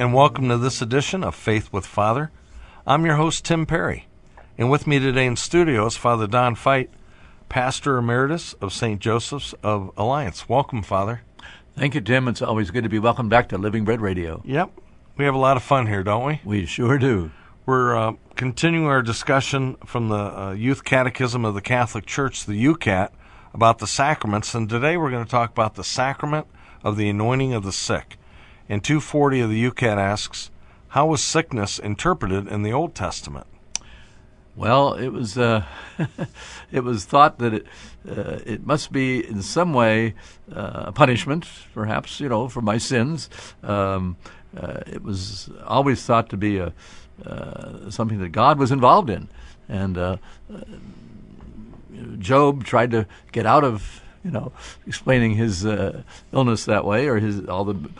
and welcome to this edition of Faith with Father. I'm your host, Tim Perry, and with me today in studio is Father Don Fite, Pastor Emeritus of St. Joseph's of Alliance. Welcome, Father. Thank you, Tim. It's always good to be welcomed back to Living Bread Radio. Yep, we have a lot of fun here, don't we? We sure do. We're uh, continuing our discussion from the uh, Youth Catechism of the Catholic Church, the YOUCAT, about the sacraments, and today we're going to talk about the sacrament of the anointing of the sick. And 240 of the YOUCAT asks, How was sickness interpreted in the Old Testament? Well, it was uh, it was thought that it uh, it must be in some way uh, a punishment, perhaps you know, for my sins. Um, uh, it was always thought to be a uh, something that God was involved in, and uh, Job tried to get out of you know explaining his illness that way or his all the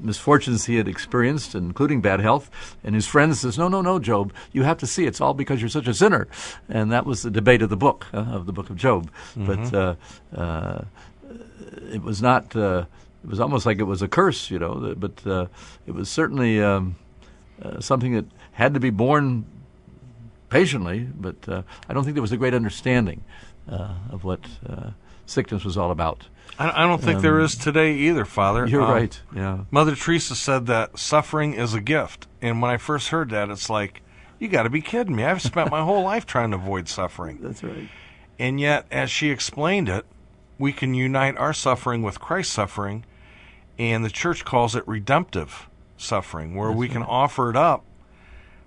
misfortunes he had experienced, including bad health. And his friend says, "No, no, no, Job, you have to see it's all because you're such a sinner." And that was the debate of the book uh, of the book of Job. Mm-hmm. But uh, uh, it was not. Uh, it was almost like it was a curse, you know. But uh, it was certainly um, uh, something that had to be borne patiently. But I don't think there was a great understanding of what sickness was all about. I, don't think um, there is today either, Father. You're um, right. Yeah. Mother Teresa said that suffering is a gift, and when I first heard that, it's like, you got to be kidding me! I've spent my whole life trying to avoid suffering. That's right. And yet, as she explained it, we can unite our suffering with Christ's suffering, and the Church calls it redemptive suffering, where That's we can offer it up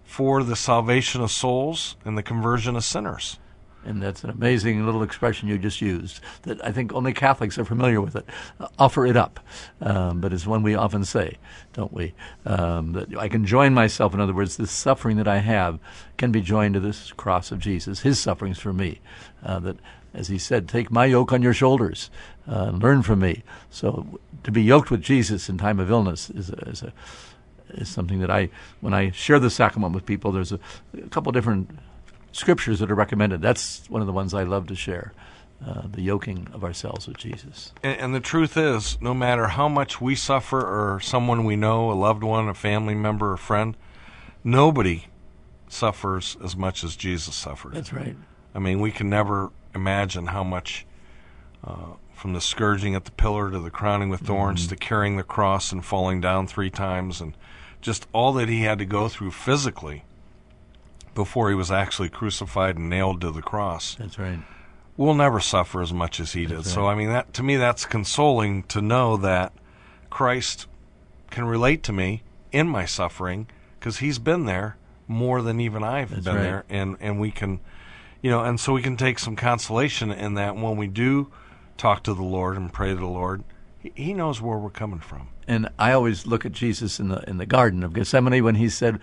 for the salvation of souls and the conversion of sinners and that's an amazing little expression you just used that I think only Catholics are familiar with it. Uh, offer it up, um, but it's one we often say, don't we? Um, that I can join myself. In other words, the suffering that I have can be joined to this cross of Jesus, His sufferings for me. Uh, that, as He said, take my yoke on your shoulders, uh, learn from me. So to be yoked with Jesus in time of illness is a, is a is something that I, when I share the sacrament with people, there's a, a couple different scriptures that are recommended. That's one of the ones I love to share. Uh, the yoking of ourselves with Jesus. And, and, the truth is, no matter how much we suffer, or someone we know, a loved one, a family member, a friend, nobody suffers as much as Jesus suffered. That's right. I mean, we can never imagine how much, uh, from the scourging at the pillar to the crowning with thorns mm-hmm. to carrying the cross and falling down three times, and just all that he had to go through physically before he was actually crucified and nailed to the cross. That's right. We'll never suffer as much as he did. Right. So I mean that to me that's consoling to know that Christ can relate to me in my suffering because he's been there more than even I've that's been right. there and and we can you know and so we can take some consolation in that when we do talk to the Lord and pray to the Lord he knows where we're coming from. And I always look at Jesus in the in the Garden of Gethsemane when he said,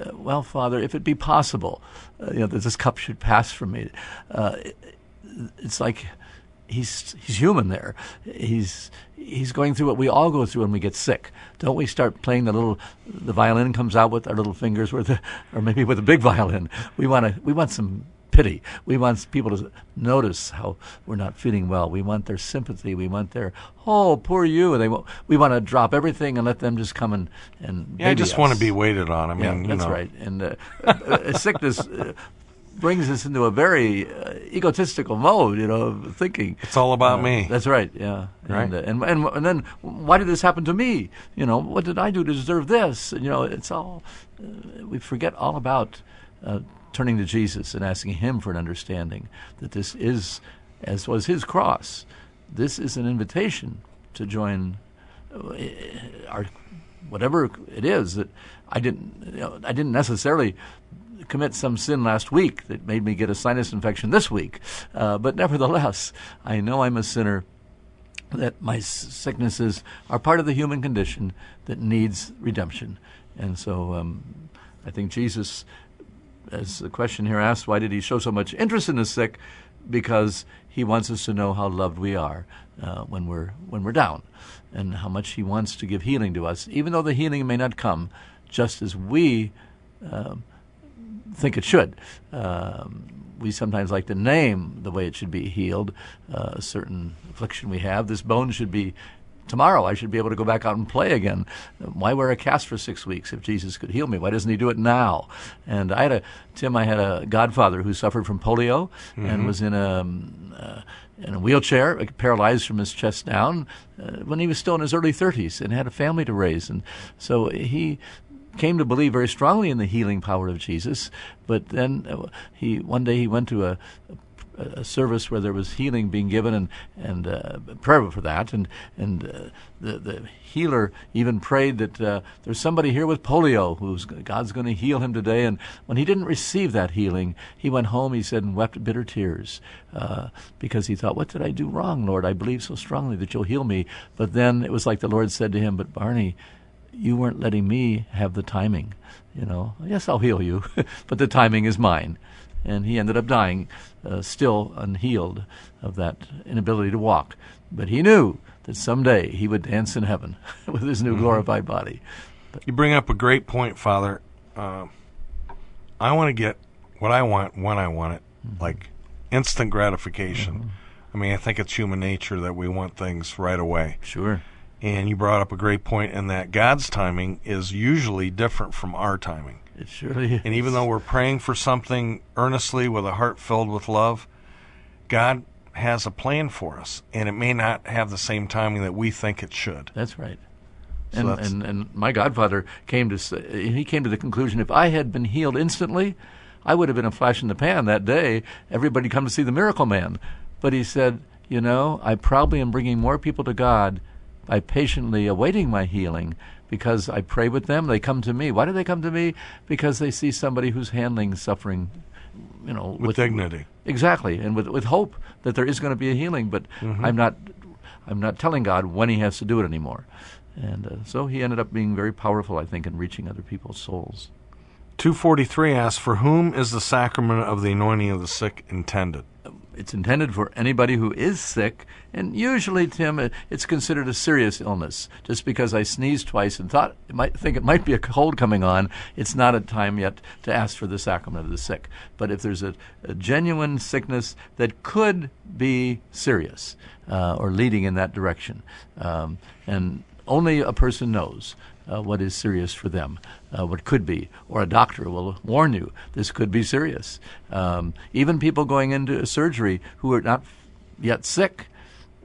uh, well, Father, if it be possible, uh, you know, that this cup should pass from me. Uh, it's like he's he's human there. He's he's going through what we all go through when we get sick. Don't we start playing the little the violin comes out with our little fingers, the, or maybe with a big violin. We want to we want some pity. We want people to notice how we're not feeling well. We want their sympathy. We want their oh, poor you. They we want to drop everything and let them just come and and yeah. I just us. want to be waited on. I mean, yeah, that's know. right. And uh, uh sickness. Uh, brings us into a very uh, egotistical mode, you know, of thinking. It's all about uh, me. That's right. Yeah. Right. And, uh, and, and and then why did this happen to me? You know, what did I do to deserve this? You know, it's all uh, we forget all about uh, turning to Jesus and asking Him for an understanding that this is, as was His cross, this is an invitation to join uh, our whatever it is that I didn't you know, I didn't necessarily commit some sin last week that made me get a sinus infection this week, uh, but nevertheless I know I'm a sinner that my sicknesses are part of the human condition that needs redemption. And so um, I think Jesus, as the question here asks, why did he show so much interest in the sick? Because he wants us to know how loved we are uh, when we're when we're down, and how much he wants to give healing to us, even though the healing may not come just as we um, think it should. Um, we sometimes like to name the way it should be healed, uh, a certain affliction we have. This bone should be tomorrow. I should be able to go back out and play again. Why wear a cast for six weeks if Jesus could heal me? Why doesn't He do it now? And I had a Tim. I had a godfather who suffered from polio mm-hmm. and was in a um, uh, in a wheelchair, paralyzed from his chest down, uh, when he was still in his early 30s and had a family to raise. And so he came to believe very strongly in the healing power of Jesus. But then uh, he one day he went to a, a, a service where there was healing being given and and uh, prayer for that, and and uh, the the healer even prayed that uh, there's somebody here with polio who's God's going to heal him today. And when he didn't receive that healing, he went home. He said and wept bitter tears uh, because he thought, "What did I do wrong, Lord? I believe so strongly that you'll heal me." But then it was like the Lord said to him, "But Barney." you weren't letting me have the timing. You know, yes, I'll heal you, but the timing is mine. And he ended up dying, uh, still unhealed of that inability to walk. But he knew that someday he would dance in heaven with his new mm-hmm. glorified body. But you bring up a great point, Father. Uh, I want to get what I want when I want it, mm-hmm. like instant gratification. Mm-hmm. I mean, I think it's human nature that we want things right away. Sure. And you brought up a great point in that God's timing is usually different from our timing. It surely is. And even though we're praying for something earnestly with a heart filled with love, God has a plan for us, and it may not have the same timing that we think it should. That's right. So and, that's, and and my godfather came to say, he came to the conclusion if I had been healed instantly, I would have been a flash in the pan that day. Everybody come to see the miracle man, but he said, you know, I probably am bringing more people to God by patiently awaiting my healing because I pray with them. They come to me. Why do they come to me? Because they see somebody who's handling suffering, you know, with, with dignity. Exactly, and with with hope that there is going to be a healing. But mm-hmm. I'm not, I'm not telling God when He has to do it anymore. And uh, so he ended up being very powerful, I think, in reaching other people's souls. 243 asks, For whom is the sacrament of the anointing of the sick intended? it's intended for anybody who is sick, and usually, Tim, it's considered a serious illness. Just because I sneezed twice and thought it might think it might be a cold coming on, it's not a time yet to ask for the sacrament of the sick. But if there's a, a genuine sickness that could be serious uh, or leading in that direction, um, and only a person knows uh, what is serious for them, uh, what could be, or a doctor will warn you this could be serious. Um, even people going into surgery who are not yet sick.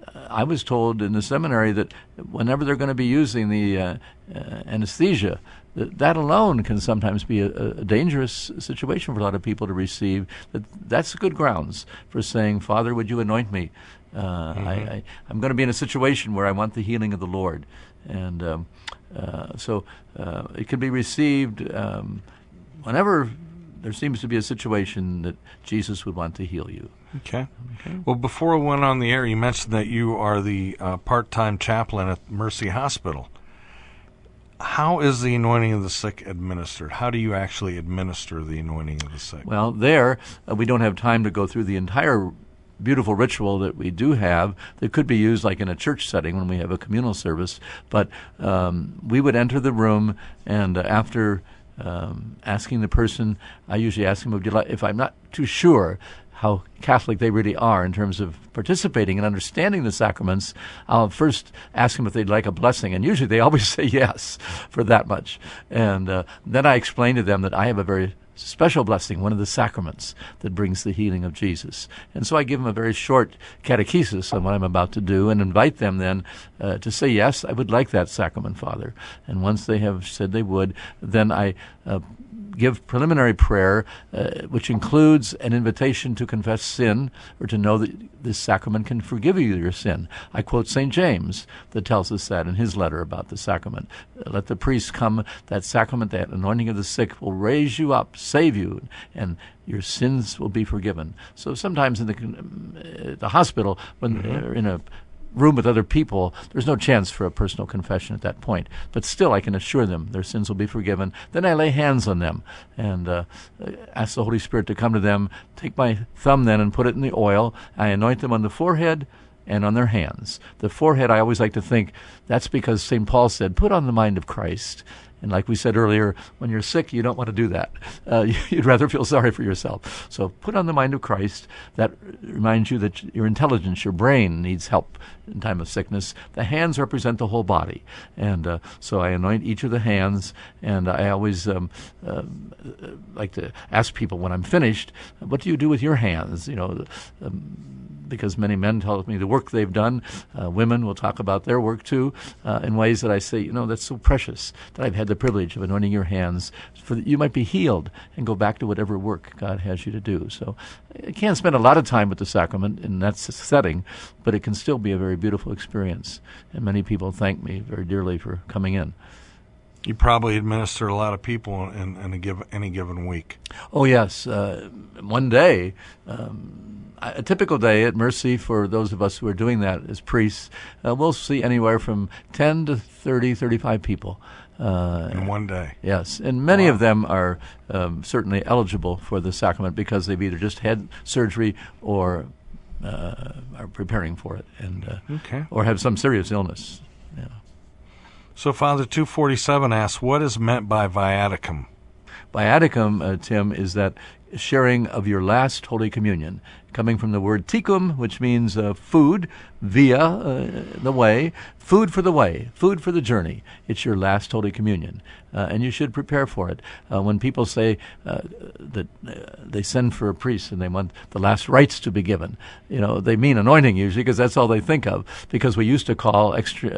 Uh, I was told in the seminary that whenever they're going to be using the uh, uh, anesthesia, that, that alone can sometimes be a, a, dangerous situation for a lot of people to receive. That that's good grounds for saying, "Father, would you anoint me? Uh, mm-hmm. I, I, am going to be in a situation where I want the healing of the Lord." And um, uh, so uh, it can be received um, whenever there seems to be a situation that Jesus would want to heal you. Okay. okay. Well, before we went on the air, you mentioned that you are the uh, part time chaplain at Mercy Hospital. How is the anointing of the sick administered? How do you actually administer the anointing of the sick? Well, there, uh, we don't have time to go through the entire beautiful ritual that we do have that could be used like in a church setting when we have a communal service. But um, we would enter the room, and uh, after um, asking the person, I usually ask them? If I'm not too sure how Catholic they really are in terms of participating and understanding the sacraments, I'll first ask them if they'd like a blessing, and usually they always say yes for that much. And uh, then I explain to them that I have a very special blessing, one of the sacraments that brings the healing of Jesus. And so I give them a very short catechesis on what I'm about to do and invite them then uh, to say, Yes, I would like that sacrament, Father. And once they have said they would, then I uh, give preliminary prayer, uh, which includes an invitation to confess sin or to know that this sacrament can forgive you your sin. I quote St. James that tells us that in his letter about the sacrament. Let the priest come, that sacrament, that anointing of the sick will raise you up, save you, and your sins will be forgiven. So sometimes in the, uh, the hospital, when mm-hmm. they're in a room with other people, there's no chance for a personal confession at that point. But still, I can assure them their sins will be forgiven. Then I lay hands on them and uh, ask the Holy Spirit to come to them. Take my thumb then and put it in the oil. I anoint them on the forehead and on their hands. The forehead, I always like to think that's because St. Paul said, put on the mind of Christ. And like we said earlier, when you're sick, you don't want to do that. Uh, you'd rather feel sorry for yourself. So put on the mind of Christ. That reminds you that your intelligence, your brain needs help in time of sickness. The hands represent the whole body. And uh, so I anoint each of the hands, and I always um, uh, like to ask people when I'm finished, what do you do with your hands? You know, um, because many men tell me the work they've done. Uh, women will talk about their work too uh, in ways that I say, you know, that's so precious that I've had the privilege of anointing your hands for that you might be healed and go back to whatever work God has you to do. So I can't spend a lot of time with the sacrament in that setting, but it can still be a very beautiful experience. And many people thank me very dearly for coming in. You probably administer a lot of people in, in a give, any given week. Oh yes, uh, one day. Um, a typical day at Mercy for those of us who are doing that as priests, uh, we'll see anywhere from 10 to 30, 35 people. Uh, in one day. Yes, and many wow. of them are um, certainly eligible for the sacrament because they've either just had surgery or uh, are preparing for it, and uh, okay. or have some serious illness. Yeah. So, Father 247 asks, what is meant by viaticum? Viaticum, uh, Tim, is that sharing of your last Holy Communion, coming from the word tikum, which means uh, food, via uh, the way, food for the way, food for the journey. It's your last Holy Communion, uh, and you should prepare for it. Uh, when people say uh, that uh, they send for a priest and they want the last rites to be given, you know, they mean anointing usually because that's all they think of. Because we used to call extra.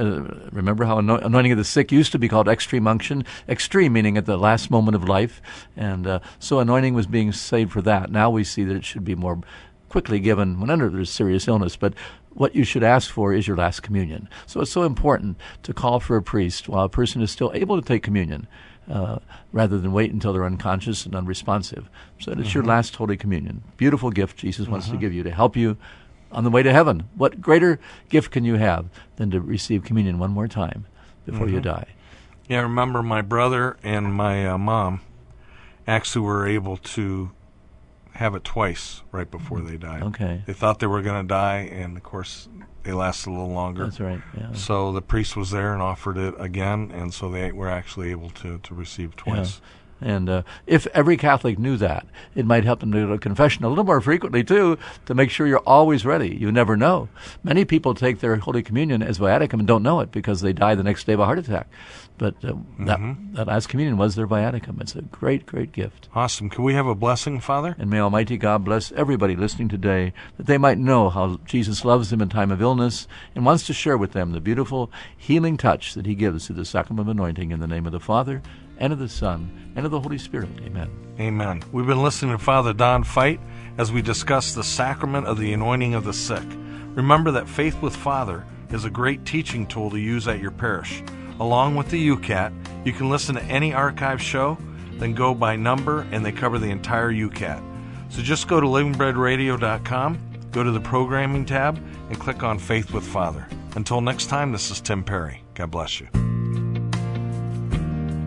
remember how anointing of the sick used to be called extreme unction, extreme meaning at the last moment of life, and so anointing was being saved for that. Now we see that it should be more quickly given when under there's serious illness, but what you should ask for is your last communion. So it's so important to call for a priest while a person is still able to take communion. Uh, rather than wait until they're unconscious and unresponsive. So that it's mm-hmm. your last Holy Communion. Beautiful gift Jesus wants to mm-hmm. give you to help you on the way to heaven. What greater gift can you have than to receive communion one more time before mm-hmm. you die? Yeah, I remember my brother and my uh, mom actually were able to have it twice right before they died. Okay. They thought they were going to die, and of course, they lasted a little longer. That's right. Yeah. So the priest was there and offered it again, and so they were actually able to, to receive twice. Yeah. And uh, if every Catholic knew that, it might help them to go to confession a little more frequently, too, to make sure you're always ready. You never know. Many people take their Holy Communion as viaticum and don't know it because they die the next day of a heart attack. But uh, mm-hmm. that, that last communion was their viaticum. It's a great, great gift. Awesome. Can we have a blessing, Father? And may Almighty God bless everybody listening today that they might know how Jesus loves them in time of illness and wants to share with them the beautiful healing touch that He gives through the sacrament of anointing in the name of the Father and of the Son, and of the Holy Spirit. Amen. Amen. We've been listening to Father Don Fight as we discuss the sacrament of the anointing of the sick. Remember that Faith with Father is a great teaching tool to use at your parish. Along with the YOUCAT, you can listen to any archive show, then go by number, and they cover the entire YOUCAT. So just go to livingbreadradio.com, go to the programming tab, and click on Faith with Father. Until next time, this is Tim Perry. God bless you.